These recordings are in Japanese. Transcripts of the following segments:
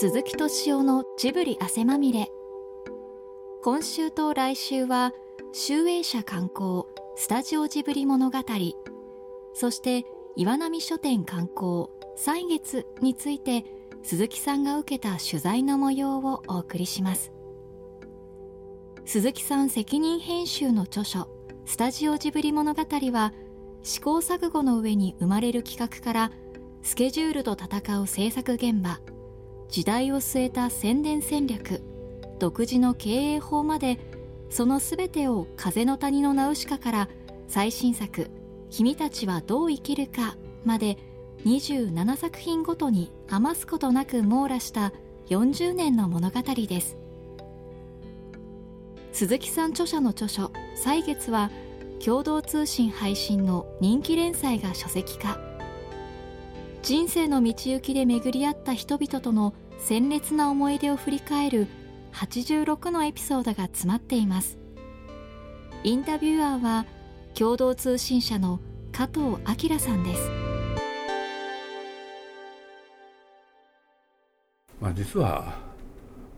鈴木敏夫のジブリ汗まみれ。今週と来週は集英社観光スタジオジブリ物語そして岩波書店観光歳月について鈴木さんが受けた取材の模様をお送りします。鈴木さん責任編集の著書「スタジオジブリ物語」は試行錯誤の上に生まれる企画からスケジュールと戦う制作現場時代を据えた宣伝戦略独自の経営法までその全てを「風の谷のナウシカ」から最新作「君たちはどう生きるか」まで27作品ごとに余すことなく網羅した40年の物語です。鈴木さん著者の著書「歳月」は共同通信配信の人気連載が書籍化。人生の道行きで巡り合った人々との鮮烈な思い出を振り返る86のエピソードが詰まっています。インタビュアーは共同通信社の加藤明さんです。まあ実は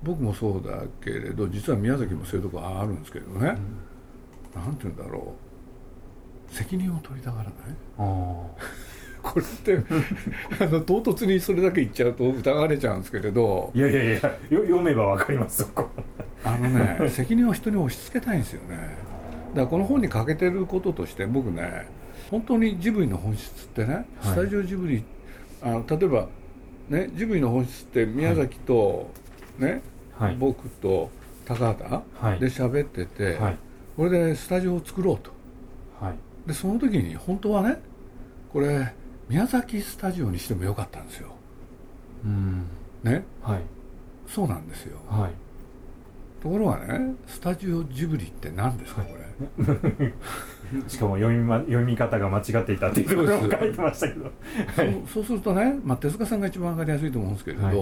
僕もそうだけれど実は宮崎もそういうとこあるんですけどね、うん、なんて言うんだろう。責任を取りたがらないこれって あの唐突にそれだけ言っちゃうと疑われちゃうんですけれど。いやいやいや読めば分かりますそこ。あのね責任を人に押し付けたいんですよね。だからこの本に欠けてることとして僕ね本当にジブリの本質ってね、はい、スタジオジブリあの例えばねジブリの本質って宮崎と、はい、ね、はい、僕と高畑で喋ってて、はい、これでスタジオを作ろうと、はい、でその時に本当はねこれ宮崎スタジオにしてもよかったんですよ。うん、ね、はい、そうなんですよ。はい、ところがねスタジオジブリって何ですかこれ？しかも読み,、ま、読み方が間違っていたっていうところも書いてましたけど、はい、そうするとね、まあ、手塚さんが一番分かりやすいと思うんですけれど、はい、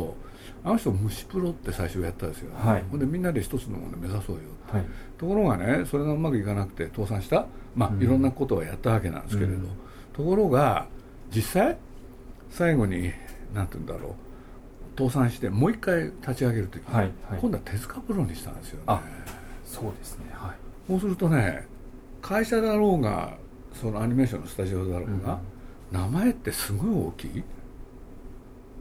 あの人虫プロって最初やったんですよ、はい、ほんでみんなで一つのものを目指そうよ、はい、ところがねそれがうまくいかなくて倒産した、まあ、いろんなことをやったわけなんですけれど、うん、ところが実際？最後に何て言うんだろう。倒産してもう一回立ち上げる時に、はいはい、今度は手塚プロにしたんですよね。そうですねはい。そうするとね会社だろうがそのアニメーションのスタジオだろうが、うん、名前ってすごい大きい、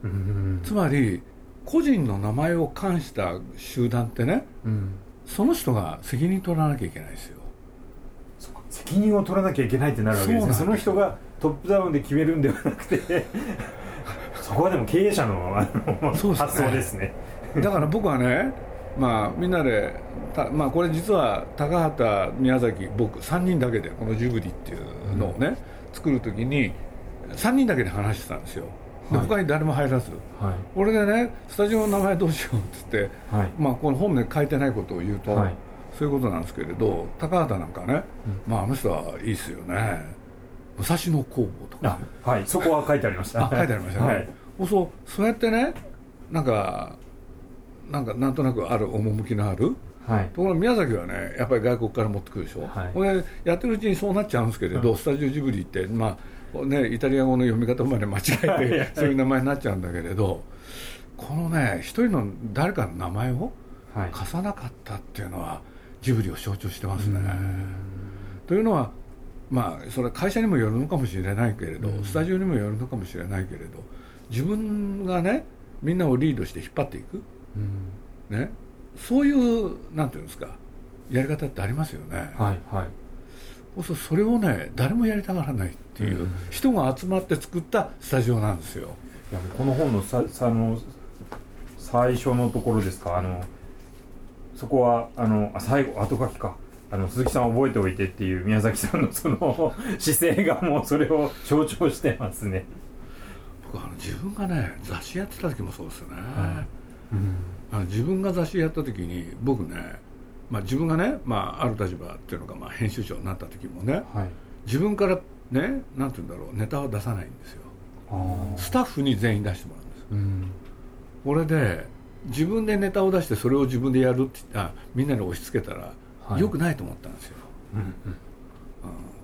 うん、つまり個人の名前を冠した集団ってね、うん、その人が責任取らなきゃいけないですよ。責任を取らなきゃいけないってなるわけですね。その人がトップダウンで決めるんではなくて そこはでも経営者のあの、ね、発想ですね。だから僕はねまあみんなでまあこれ実は高畑宮崎僕3人だけでこのジブリっていうのをね、うん、作る時に3人だけで話してたんですよ。で、はい、他に誰も入らず、はい、俺でねスタジオの名前どうしようっつって、はい、まあこの本で書いてないことを言うと、そういうことなんですけれど高畑なんかね、うん、まああの人はいいっすよね武蔵野工房とか、ね、はい。そこは書いてありました。書いてありましたね、はい、そうそうやってねなんかなんかなんとなくある趣のある、はい、ところ宮崎はねやっぱり外国から持ってくるでしょ、はい、これやってるうちにそうなっちゃうんですけれど、スタジオジブリってまあねイタリア語の読み方まで間違えて そういう名前になっちゃうんだけれどこのね一人の誰かの名前を貸さなかったっていうのはジブリを象徴してますね。というのはまあそれは会社にもよるのかもしれないけれど、うん、スタジオにもよるのかもしれないけれど自分がねみんなをリードして引っ張っていく、うん、ね、そういうなんていうんですかやり方ってありますよね。はいはい。そそれをね誰もやりたがらないっていう人が集まって作ったスタジオなんですよ。いやこの本のささの最初のところですか？あのそこはあのあ最後後書きかあの鈴木さん覚えておいてっていう宮崎さんのその姿勢がもうそれを象徴してますね。僕あの自分がね雑誌やってた時もそうですよね、はい。うん、あの自分が雑誌やった時に僕ね、まあ、自分がね、まあ、ある立場っていうのが、まあ、編集長になった時もね、はい、自分からねなんて言うんだろうネタは出さないんですよ。スタッフに全員出してもらうんです、うん、これで自分でネタを出してそれを自分でやるってあみんなに押し付けたらよくないと思ったんですよ、うんうん、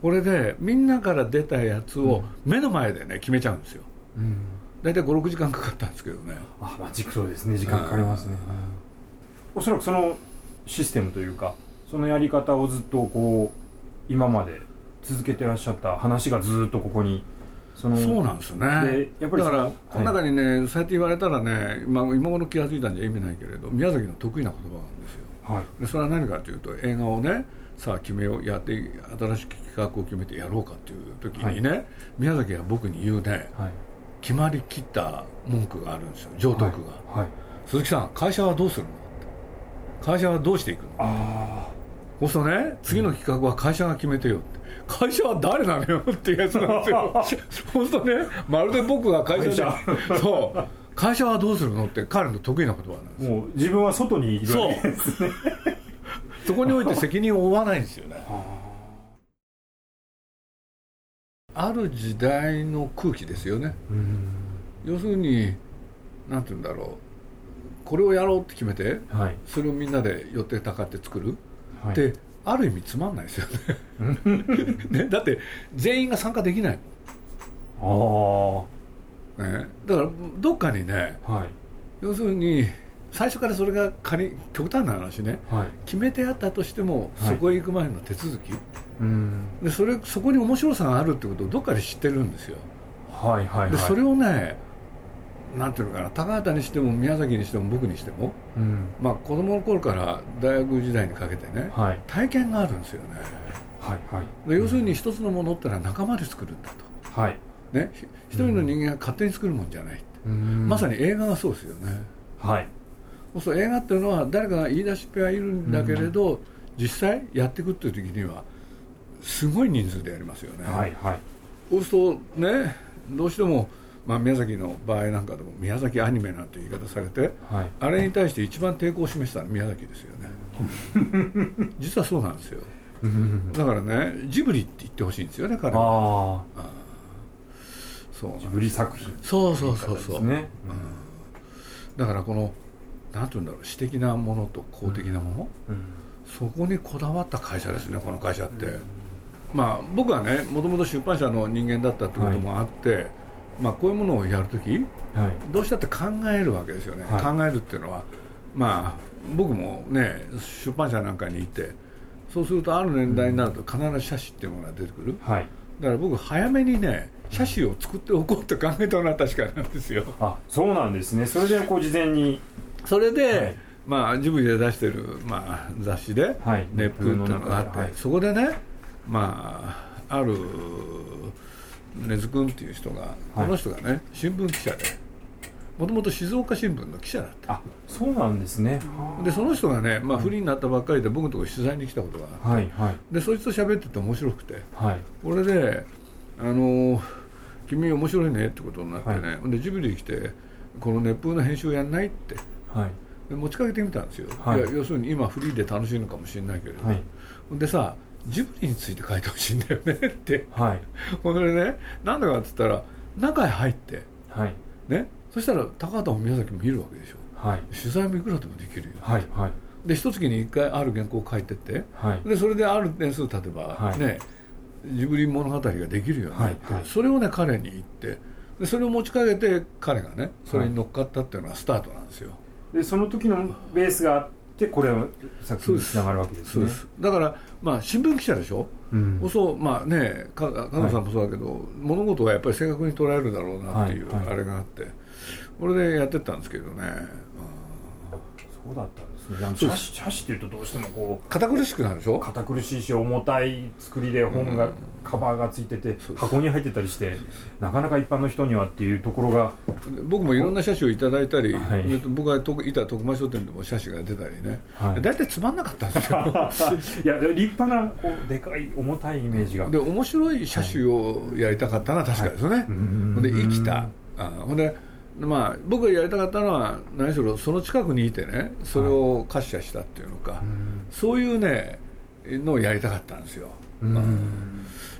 これでみんなから出たやつを目の前でね決めちゃうんですよ、うん、大体56時間かかったんですけどね。あまあ軸そうですね。時間かかりますね、おそらくそのシステムというかそのやり方をずっとこう今まで続けてらっしゃった話がずっとここにそのそうなんですよね。やっぱりだからこの中にね、はい、そうやって言われたらね今今頃気が付いたんじゃ意味ないけれど宮崎の得意な言葉なんですよ、はい、でそれは何かというと映画をねさあ決めようやって新しい企画を決めてやろうかっていう時にね、はい、宮崎が僕に言うね、はい、決まりきった文句があるんですよ上徳が、はい、鈴木さん会社はどうするの？会社はどうしていくの？ああそうするとね次の企画は会社が決めてよって。会社は誰なのよっていうやつなんですよ。そうするとねまるで僕が会社じゃそう会社はどうするのって彼の得意な言葉なんですもう自分は外にいるわけですね。そこにおいて責任を負わないんですよね。ある時代の空気ですよね。要するになんて言うんだろう。これをやろうって決めて、はい、それをみんなで寄ってたかって作る、はい、である意味つまんないですよね。ねだって全員が参加できない。ああ、ね、だからどっかにね、はい、要するに最初からそれが仮極端な話ね、はい、決めてあったとしても、そこへ行く前の手続き、でそれそこに面白さがあるってことをどっかで知ってるんですよ、はいはい、はい、でそれをねなんていうのかな高畑にしても宮崎にしても僕にしても、うん、まあ子供の頃から大学時代にかけてね、はい、体験があるんですよね、はいはい、で要するに一つのものってのは仲間で作るんだと、はいね、一人の人間が勝手に作るもんじゃない、うん、まさに映画がそうですよね、はい、そう映画っていうのは誰かが言い出しっぺはいるんだけれど、うん、実際やっていくっていう時にはすごい人数でやりますよね、はいはい、そうするとねどうしてもまあ、宮崎の場合なんかでも宮崎アニメなんて言い方されて、はい、あれに対して一番抵抗を示したのは宮崎ですよね。実はそうなんですよ。だからねジブリって言ってほしいんですよね彼は。ああそうジブリ作品。そうそうそうそう、ね。うん、だからこのなんて言うんだろう私的なものと公的なもの、うん。うん、そこにこだわった会社ですねこの会社って、まあ僕はねもともと出版社の人間だったってこともあって、はい。まあ、こういうものをやるとき、はい、どうしたって考えるわけですよね、はい、考えるっていうのは、まあ、僕もね出版社なんかにいてそうするとある年代になると必ず写真っていうものが出てくる、はい、だから僕早めにね写真を作っておこうって考えたのは確かなんですよ。あそうなんですね。それでこう事前に。それで、はい、まあジブリで出してる、まあ、雑誌で「熱風」っていうのがあって、そこでねまあある根津君っていう人が、この人がね新聞記者でもともと静岡新聞の記者だった。あそうなんですね。でその人がね、まあ、フリーになったばっかりで僕のところ取材に来たことがあって、はいはい、でそいつと喋ってて面白くて、はい、これで「あの君面白いね」ってことになってね、はい、でジブリ来てこの熱風の編集やんないって、はい、で持ちかけてみたんですよ、はい、いや要するに今フリーで楽しいのかもしれないけれど、はい、でさジブリについて書いてほしいんだよねって、はい、ほんでねなんだかっつったら中へ入って、はい。ね、そしたら高畑も宮崎も見るわけでしょ、はい、取材もいくらでもできるよ、はいはい、で一月に一回ある原稿を書いてって、はい、でそれである点数経てば、はい、ねジブリ物語ができるよね、はいはい、それをね彼に言ってでそれを持ちかけて彼がねそれに乗っかったっていうのがスタートなんですよ、でその時のベースがあってこれを作品につながるわけですね。だからまあ新聞記者でしょ、うん、そうまあね加藤さんもそうだけど、はい、物事はやっぱり正確に捉えるだろうなっていうあれがあって、これでやってったんですけどね、そうだったんですね。っていうとどうしてもこう堅苦しくなるでしょ？堅苦しいし重たい作りで本が、うん、カバーがついてて箱に入ってたりしてなかなか一般の人にはっていうところが僕もいろんな写真をいただいたり、はい、僕がいた徳間書店でも写真が出たりね、はい、大体つまんなかったんですよ。いや立派なこうでかい重たいイメージが。で面白い写真をやりたかったのは確かですよね、はい、で生きた。あほんでまあ、僕がやりたかったのは何しろその近くにいてねそれを滑車したっていうのか、はい、そういうねのをやりたかったんですよ、まあ、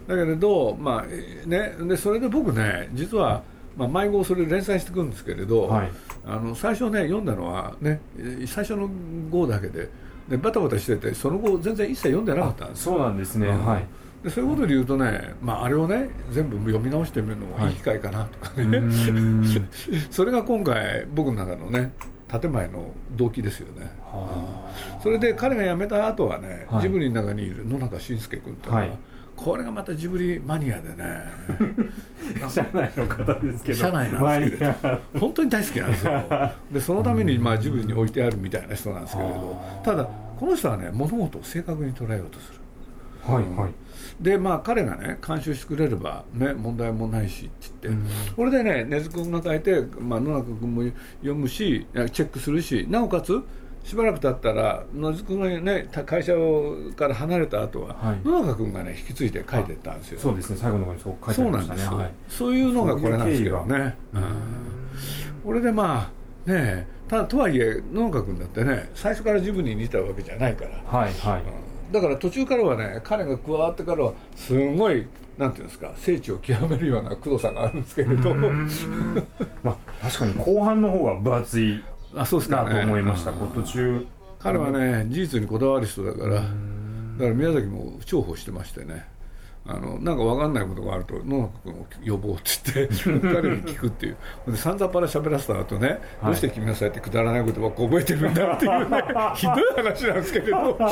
だけれど、まあね、でそれで僕ね実は、まあ、迷子をそれ連載していくんですけれど、はい、あの最初ね読んだのはね最初の号だけででバタバタしててその後全然一切読んでなかったんですそうなんですね、はいでそういうことで言うとね、まあ、あれをね全部読み直してみるのもい。い機会かなとかね、はい、それが今回僕の中のね建前の動機ですよね、それで彼が辞めた後はね、はい、ジブリの中にいる野中伸介君とか、はい、これがまたジブリマニアでね。社内の方ですけど。社内なんですけど。本当に大好きなんですよ。でそのためにまあジブリに置いてあるみたいな人なんですけれど。ただこの人はね物事を正確に捉えようとするはいはい、でまあ彼がね監修してくれればね問題もないしって言って、うん、これでね根津君が書いて、まあ、野中君も読むしチェックするしなおかつしばらく経ったら野津君がね会社から離れた後は、はい、野中君がね引き継いで書いてったんですよ。そうですね。最後の方にそう書いてましたね。そうなんです、はい、そういうのがこれなんですけどね。これでまあねただとはいえ野中君だってね最初から自分に似たわけじゃないから。はいはい、うんだから途中からはね彼が加わってからはすごいなんていうんですか聖地を極めるような工藤さんがあるんですけれど。まあ確かに後半の方が分厚いあそうですか、ね、なと思いました途中。彼はね事実にこだわる人だから。だから宮崎も重宝してましてねあのなんか分かんないことがあると野中君を呼ぼうって言って 彼に聞くっていう。で散々パラ喋らせた後ね、はい、どうして君のそうやってくだらないことばっか覚えてるんだっていうね ひどい話なんですけれど。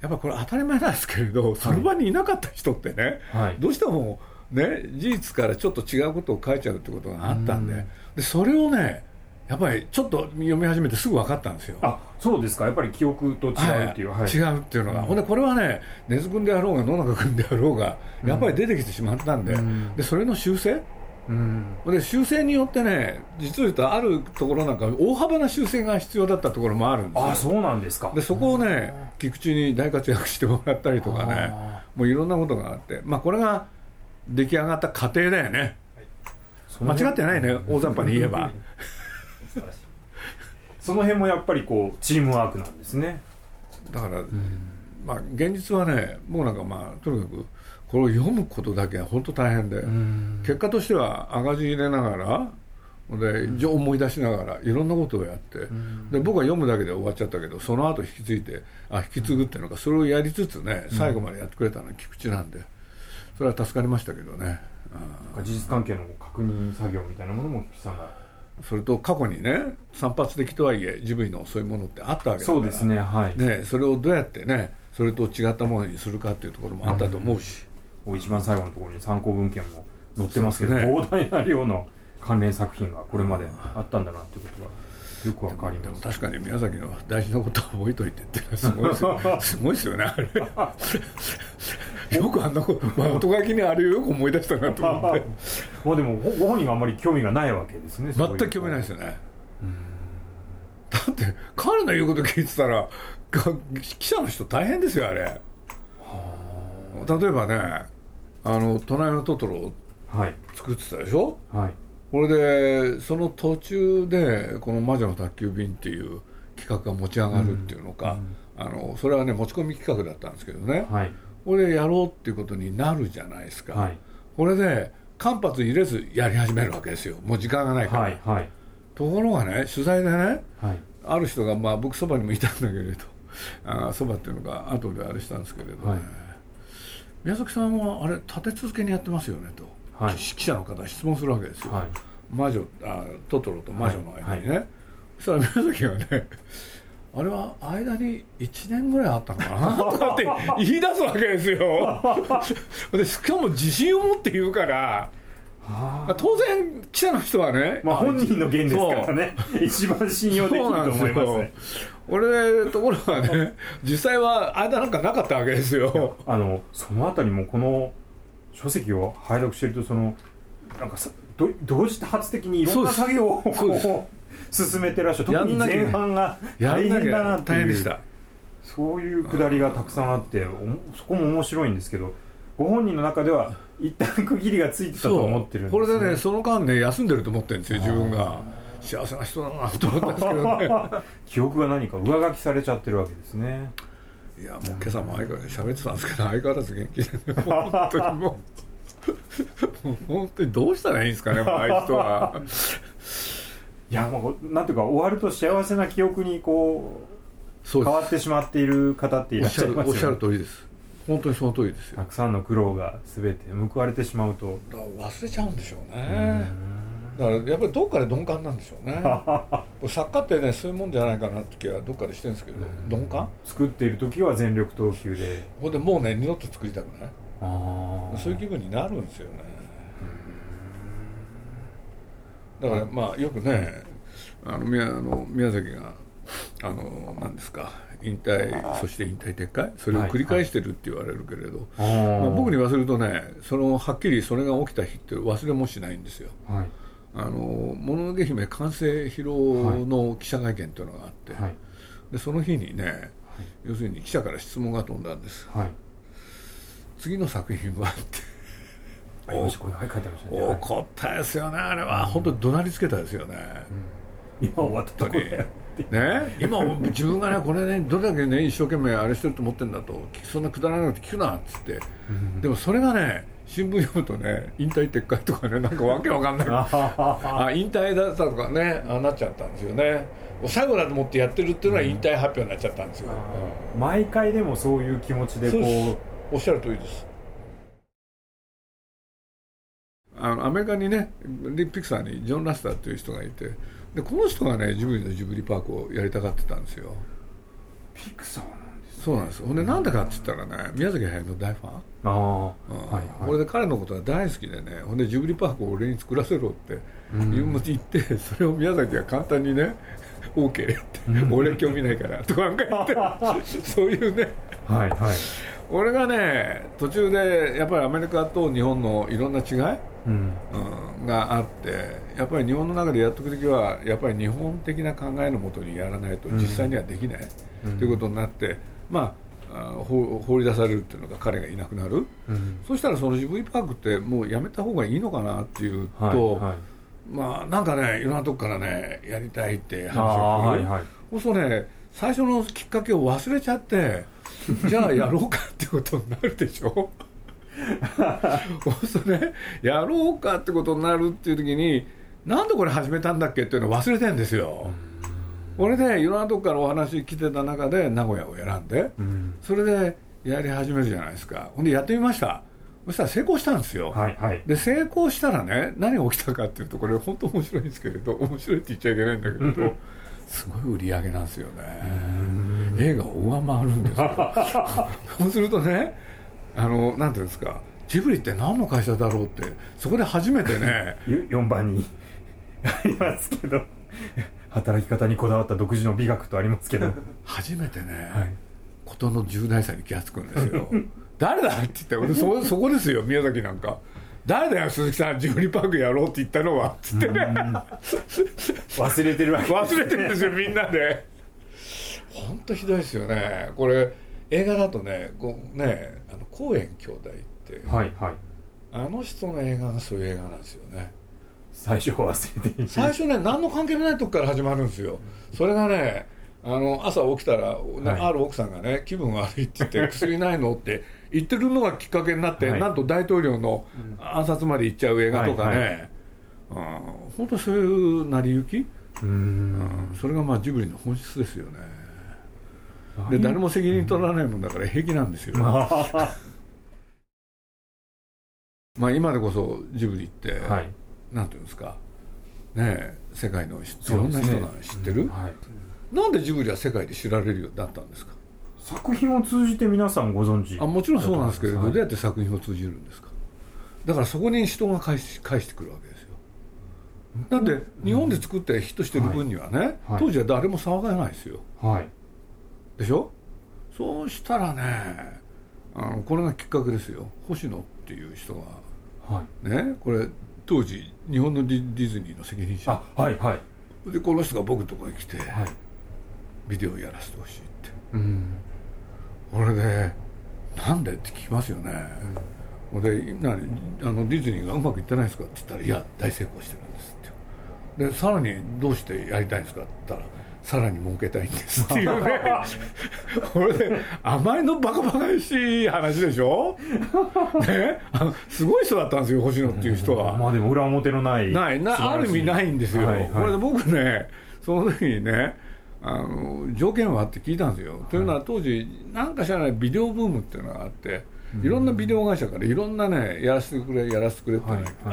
やっぱこれ当たり前なんですけれど、その場にいなかった人ってね、はい、どうしてもね事実からちょっと違うことを書いちゃうってことがあったんででそれをねやっぱりちょっと読み始めてすぐ分かったんですよ。あそうですか。やっぱり記憶と違うっていう、はい、違うっていうのが、うん、ほんでこれはね根津君であろうが野中君であろうがやっぱり出てきてしまったんで。うん、でそれの修正？うん、で修正によってね実を言うとあるところなんか大幅な修正が必要だったところもあるんですあそうなんですか。でそこをね菊池に大活躍してもらったりとかねもういろんなことがあって。まあこれが出来上がった過程だよね、はい、間違ってないね。大雑把に言えば その辺もやっぱりこうチームワークなんですね。だから、うん、まあ現実はねもうなんかまあとにかくこれを読むことだけは本当大変で、うん、結果としては赤字入れながらで思い出しながらいろんなことをやって、うん、で僕は読むだけで終わっちゃったけどその後引き継いであ引き継ぐっていうのかそれをやりつつね最後までやってくれたのは菊池なんでそれは助かりましたけどね、事実関係の確認作業みたいなものも菊池さんがそれと過去にね散発的とはいえジブリのそういうものってあったわけだからそうですねはいねそれをどうやってねそれと違ったものにするかっていうところもあったと思うし、うん、一番最後のところに参考文献も載ってますけど、ね、膨大な量の関連作品がこれまであったんだなっていうことがよくわかります。確かに宮崎の大事なことを覚えといてってすごいですよ。すごいですよね、あれ。よくあんなこと、まあ、後書きにあれをよく思い出したなと思って。まあでも、ご本人はあんまり興味がないわけですね。全く興味ないですよね。だって、彼の言うこと聞いてたら、記者の人大変ですよ、あれ。例えばね、あの、隣のトトロを作ってたでしょ、はい、これでその途中でこの「魔女の宅急便」っていう企画が持ち上がるっていうのか、うん、あのそれはね持ち込み企画だったんですけどね、はい、これでやろうっていうことになるじゃないですか、はい、これで間髪入れずやり始めるわけですよ。もう時間がないから、はいはい、ところがね取材でね、ある人が、まあ、僕そばにもいたんだけれどそばっていうのが後であれしたんですけれどね、宮崎さんはあれ立て続けにやってますよねと。はい、記者の方質問するわけですよ、はい、魔女あトトロと魔女の間にね、はい、そしたら宮崎がねあれは間に1年ぐらいあったのかな？とかって言い出すわけですよ。でしかも自信を持って言うから当然記者の人はね、まあ、本人の言ですからね。一番信用できると思いますね。俺ところはね実際は間なんかなかったわけですよ。あのそのあたりもこの書籍を拝読してるとそのなんかさ同時多発的にいろんな作業をこう進めてらっしゃる特に前半が大変だなっていうそういうくだりがたくさんあってそこも面白いんですけどご本人の中では一旦区切りがついてたと思ってるんです、ね、これでねその間ね休んでると思ってるんですよ自分が。幸せな人だなと思ったんですけどね。記憶が何か上書きされちゃってるわけですね。いやもう今朝も相変わらず喋ってたんですけど相変わらず元気で、ね、本当にもう本当にどうしたらいいんですかねああいう人はいやもうなんていうか終わると幸せな記憶にこ変わってしまっている方っていらっしゃいますよ、ね、おっしゃる通りです。本当にその通りですよ。たくさんの苦労が全て報われてしまうと。忘れちゃうんでしょうね。だからやっぱりどっかで鈍感なんでしょうね。作家ってねそういうもんじゃないかなって気はどっかでしてるんですけど、鈍感？作っている時は全力投球で。ほんでもうね二度と作りたくない。そういう気分になるんですよねだからまあよくねあの宮あの宮崎があの何ですか引退そして引退撤回？それを繰り返してるって言われるけれど、はい。はい、まあ、僕に言わせるとねそのはっきりそれが起きた日って忘れもしないんですよ。はい、あのもののけ姫完成披露の記者会見というのがあって、はい、でその日にね、要するに記者から質問が飛んだんです、次の作品はって怒ったですよねあれは、本当に怒鳴りつけたですよね、うん、今終わったとこね？今自分がねこれねどれだけね一生懸命あれしてると思ってんだとそんなくだらないこと聞くなっつって、うん、でもそれがね新聞読むとね引退撤回とかね なんかわけわかんない。あ引退だったとかねあなっちゃったんですよね。最後だと思ってやってるっていうのは引退発表になっちゃったんですよ、うん、毎回でもそういう気持ちでこう。おっしゃる通りですあのアメリカにねリピクサーにジョン・ラスターという人がいてでこの人がねジブリのジブリパークをやりたがってたんですよ。ピクサーなんです、ね、そうなんです。ほんでなんでかって言ったらね宮崎駿の大ファンああ、うん。はいはい、これで彼のことが大好きでねほんでジブリパークを俺に作らせろって言ってそれを宮崎が簡単にね OK って、俺興味ないからとかなんか言って。そういうね。はいはい。俺がね途中でやっぱりアメリカと日本のいろんな違い、うん、うん、があってやっぱり日本の中でやっていく時はやっぱり日本的な考えのもとにやらないと実際にはできない、うん、ということになってまあ放り出されるっていうのが彼がいなくなる、うん、そしたらその GV パークってもうやめた方がいいのかなっていうと、はいはい、まあなんかねいろんなとこからねやりたいって話をはいはい、そうするとね最初のきっかけを忘れちゃってじゃあやろうかってことになるでしょ？そうするとねやろうかってことになるっていう時になんでこれ始めたんだっけっていうのを忘れてるんですよ。これでいろんなとこからお話来てた中で名古屋を選んで、それでやり始めるじゃないですか。ほんでやってみましたそしたら成功したんですよ、はいはい、で成功したらね何が起きたかっていうとこれ本当面白いんですけれど 面白いって言っちゃいけないんだけどすごい売り上げなんですよね。映画を上回るんですよ。そうするとねあのなんていうんですかジブリって何の会社だろうってそこで初めてね 4番にありますけど。働き方にこだわった独自の美学とありますけど。初めてね、はい、事の重大さに気が付くんですよ誰だって言って俺そ そこですよ宮崎なんか。誰だよ鈴木さんジブリパークやろうって言ったのは。つってね。忘れてるわけ。忘れてるんですよみんなで。本当ひどいですよね。これ映画だとねこうねあの公園兄弟って。はいはい。あの人の映画がそういう映画なんですよね。最初忘れて最初ね何の関係もないとこから始まるんですよ。それがねあの朝起きたら、はい、ある奥さんがね気分悪いって言って薬ないのって言ってるのがきっかけになって、はい、なんと大統領の暗殺まで行っちゃう映画とかね、本当そういう成り行き？うん、それがまあジブリの本質ですよね。で誰も責任取らないもんだから平気なんですよ。まあ今でこそジブリって、はい、なんていうんですか？ね世界のいろんな人が知ってる、ねうん。はい、なんでジブリは世界で知られるようになったんですか？作品を通じて皆さんご存知あもちろんそうなんですけれど、はい、どうやって作品を通じるんですか？だからそこに人が返し返してくるわけですよ。だって日本で作ってヒットしてる分にはね、はい、当時は誰も騒がないですよ、はい、でしょ？そうしたらねあのこれがきっかけですよ。星野っていう人が、はい、ねこれ当時日本のディズニーの責任者。はいはい。でこの人が僕のところに来て、はい、ビデオやらせてほしいって、うん、これで「なんで?」って聞きますよね、うん、でなあのディズニーがうまくいってないですか？って言ったら「いや大成功してるんです」って。でさらにどうしてやりたいんですか？って言ったらさらに儲けたいんですっていう。ねこれであまりのバカバカしい話でしょ？ね？あのすごい人だったんですよ星野っていう人は、まあでも裏表のないない。なある意味ないんですよ、はいはい、これで僕ねその時にねあの条件はって聞いたんですよ、はい、というのは当時なんか知らないビデオブームっていうのがあっていろんなビデオ会社からいろんなねやらせてくれやらせてくれって、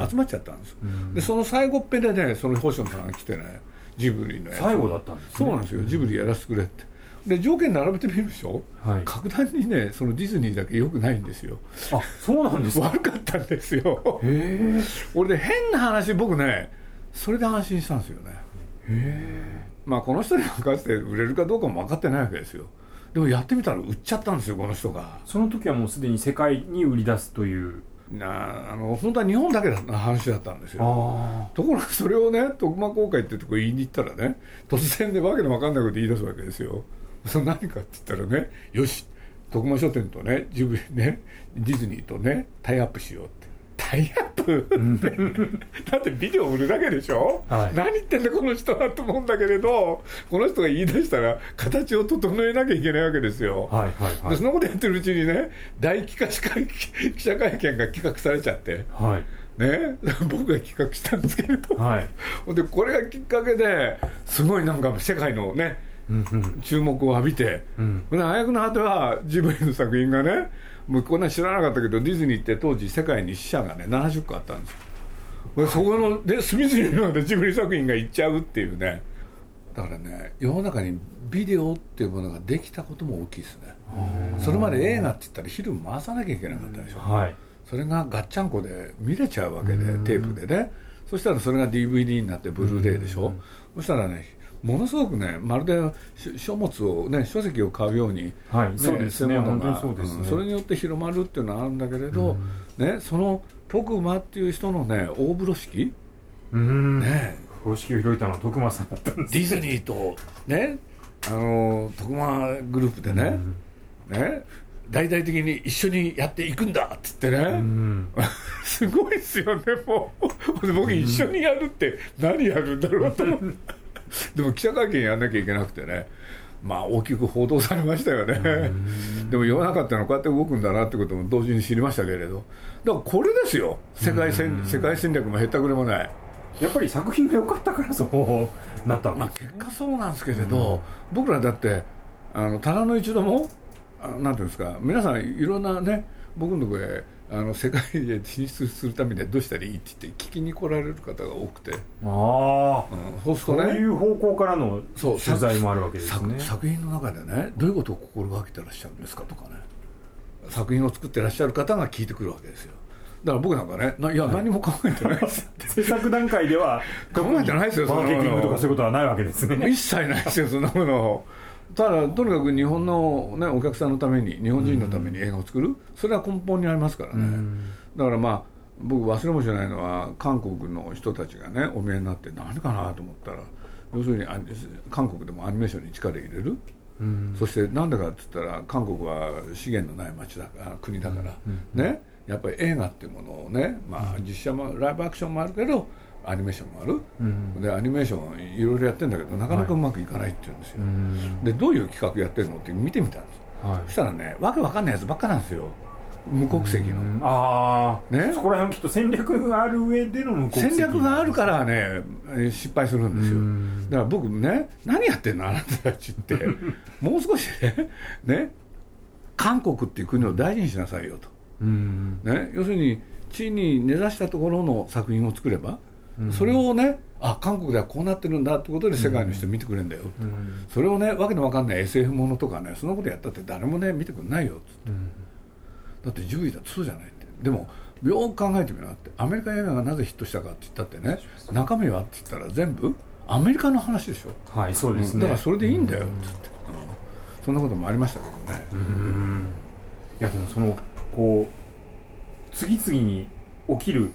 集まっちゃったんです、でその最後っぺでねその星野さんが来てねジブリの最後だったんです、ね、そうなんですよ。ジブリやらせてくれって。で条件並べてみるでしょ、はい、格段にねそのディズニーだけよくないんですよ。あそうなんですか？悪かったんですよ。へえ。俺で変な話僕ねそれで安心したんですよね。へえまあこの人に任せて売れるかどうかも分かってないわけですよ。でもやってみたら売っちゃったんですよこの人が。その時はもうすでに世界に売り出すという。なあの本当は日本だけの話だったんですよ。ところがそれをね徳間公開ってとこ言いに行ったらね突然でわけのわかんないこと言い出すわけですよ。それ何かって言ったらねよし徳間書店とねジブリねディズニーとねタイアップしようってタイアップ、だってビデオ売るだけでしょ、はい、何言ってんだこの人はと思うんだけれどこの人が言い出したら形を整えなきゃいけないわけですよ、はいはいはい、でそのことやってるうちにね大記者会記者会見が企画されちゃって、はい、ね、僕が企画したんですけれど、はい、でこれがきっかけですごいなんか世界のね、うんうん、注目を浴びて、うん、あやくの果てはジブリの作品がねもうこんな知らなかったけどディズニーって当時世界に支社がね70個あったんですよ。そこので隅々までジブリ作品が行っちゃうっていうね。だからね世の中にビデオっていうものができたことも大きいですね。それまで映画って言ったらフィルム回さなきゃいけなかったでしょ、はい、それがガッチャンコで見れちゃうわけでテープでねそしたらそれが DVD になってブルーレイでしょそしたらねものすごくねまるで書物をね書籍を買うように、はいね、そうですねものがそね、うん、それによって広まるっていうのはあるんだけれど、うん、ねその徳間っていう人のね大風呂敷？うん。ね。風呂敷を広いたのは徳間さんだったんですディズニーとねあの徳間グループでね、うん、ね大々的に一緒にやっていくんだって言ってね、うん、すごいですよね もう僕一緒にやるって何やるんだろうと思って。でも記者会見やんなきゃいけなくてね。まあ大きく報道されましたよね。でも世の中ってのはこうやって動くんだなってことも同時に知りましたけれど。だからこれですよ。世界戦世界戦略もへったくれもない。やっぱり作品が良かったからそうなったまあ結果そうなんですけれど僕らだってあの棚の一度もなんていうんですか皆さんいろんなね僕のところへあの世界で進出するためにはどうしたらいいって言って聞きに来られる方が多くて。ああ、うん、そうするとね。そういう方向からの取材もあるわけですね。作品の中でねどういうことを心がけてらっしゃるんですかとかね。作品を作ってらっしゃる方が聞いてくるわけですよ。だから僕なんかねいや、何も考えてないです制作段階では考えてないですよマーケティングとかそういうことはないわけですね。一切ないですよそんなものただとにかく日本の、ね、お客さんのために日本人のために映画を作る、それは根本にありますからね、だからまあ僕忘れもしないのは韓国の人たちがねお見えになって何かなと思ったら要するに韓国でもアニメーションに力入れる、うん、そしてなんでかって言ったら韓国は資源のない町だから国だから、うん、ね。やっぱり映画っていうものをね、まあ、実写もライブアクションもあるけどアニメーションもある、うん、でアニメーションいろいろやってるんだけどなかなかうまくいかないって言うんですよ、はい、でどういう企画やってるのって見てみたんです、はい、そしたらねわけわかんないやつばっかなんですよ。無国籍の。ああね？そこら辺きっと戦略がある上での無国籍。戦略があるからね失敗するんですよ。だから僕ね何やってんのあなたたちって もう少しねね？韓国っていう国を大事にしなさいよと、ね、要するに地に根ざしたところの作品を作ればそれをねあ韓国ではこうなってるんだってことで世界の人見てくれるんだよ、うん、それをねわけのわかんない SF ものとかねそんなことやったって誰もね見てくれないよっつって、うん、だって10位だとそうじゃないって。でもよく考えてみなって。アメリカ映画がなぜヒットしたかって言ったってね中身はって言ったら全部アメリカの話でしょ。はいそうですね、だからそれでいいんだよっつって、そんなこともありましたけどね。いやでもそのこう次々に起きる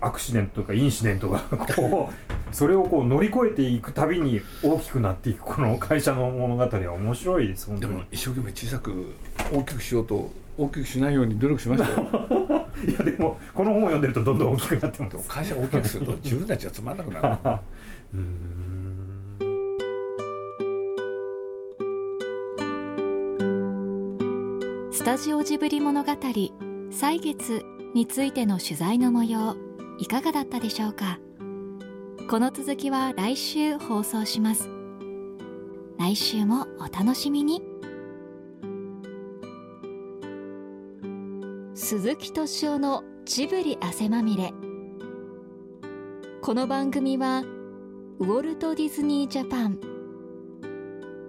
アクシデントとかインシデントがこうそれをこう乗り越えていくたびに大きくなっていくこの会社の物語は面白いですでも一生懸命小さく大きくしようと大きくしないように努力しました。よ いやでもこの本を読んでるとどんどん大きくなってます。会社大きくすると自分たちはつまんなくなる。うん。スタジオジブリ物語歳月についての取材の模様いかがだったでしょうか？この続きは来週放送します。来週もお楽しみに。鈴木敏夫のジブリ汗まみれ。この番組はウォルト・ディズニー・ジャパン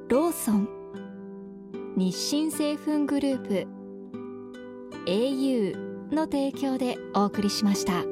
ローソン日清製粉グループ au の提供でお送りしました。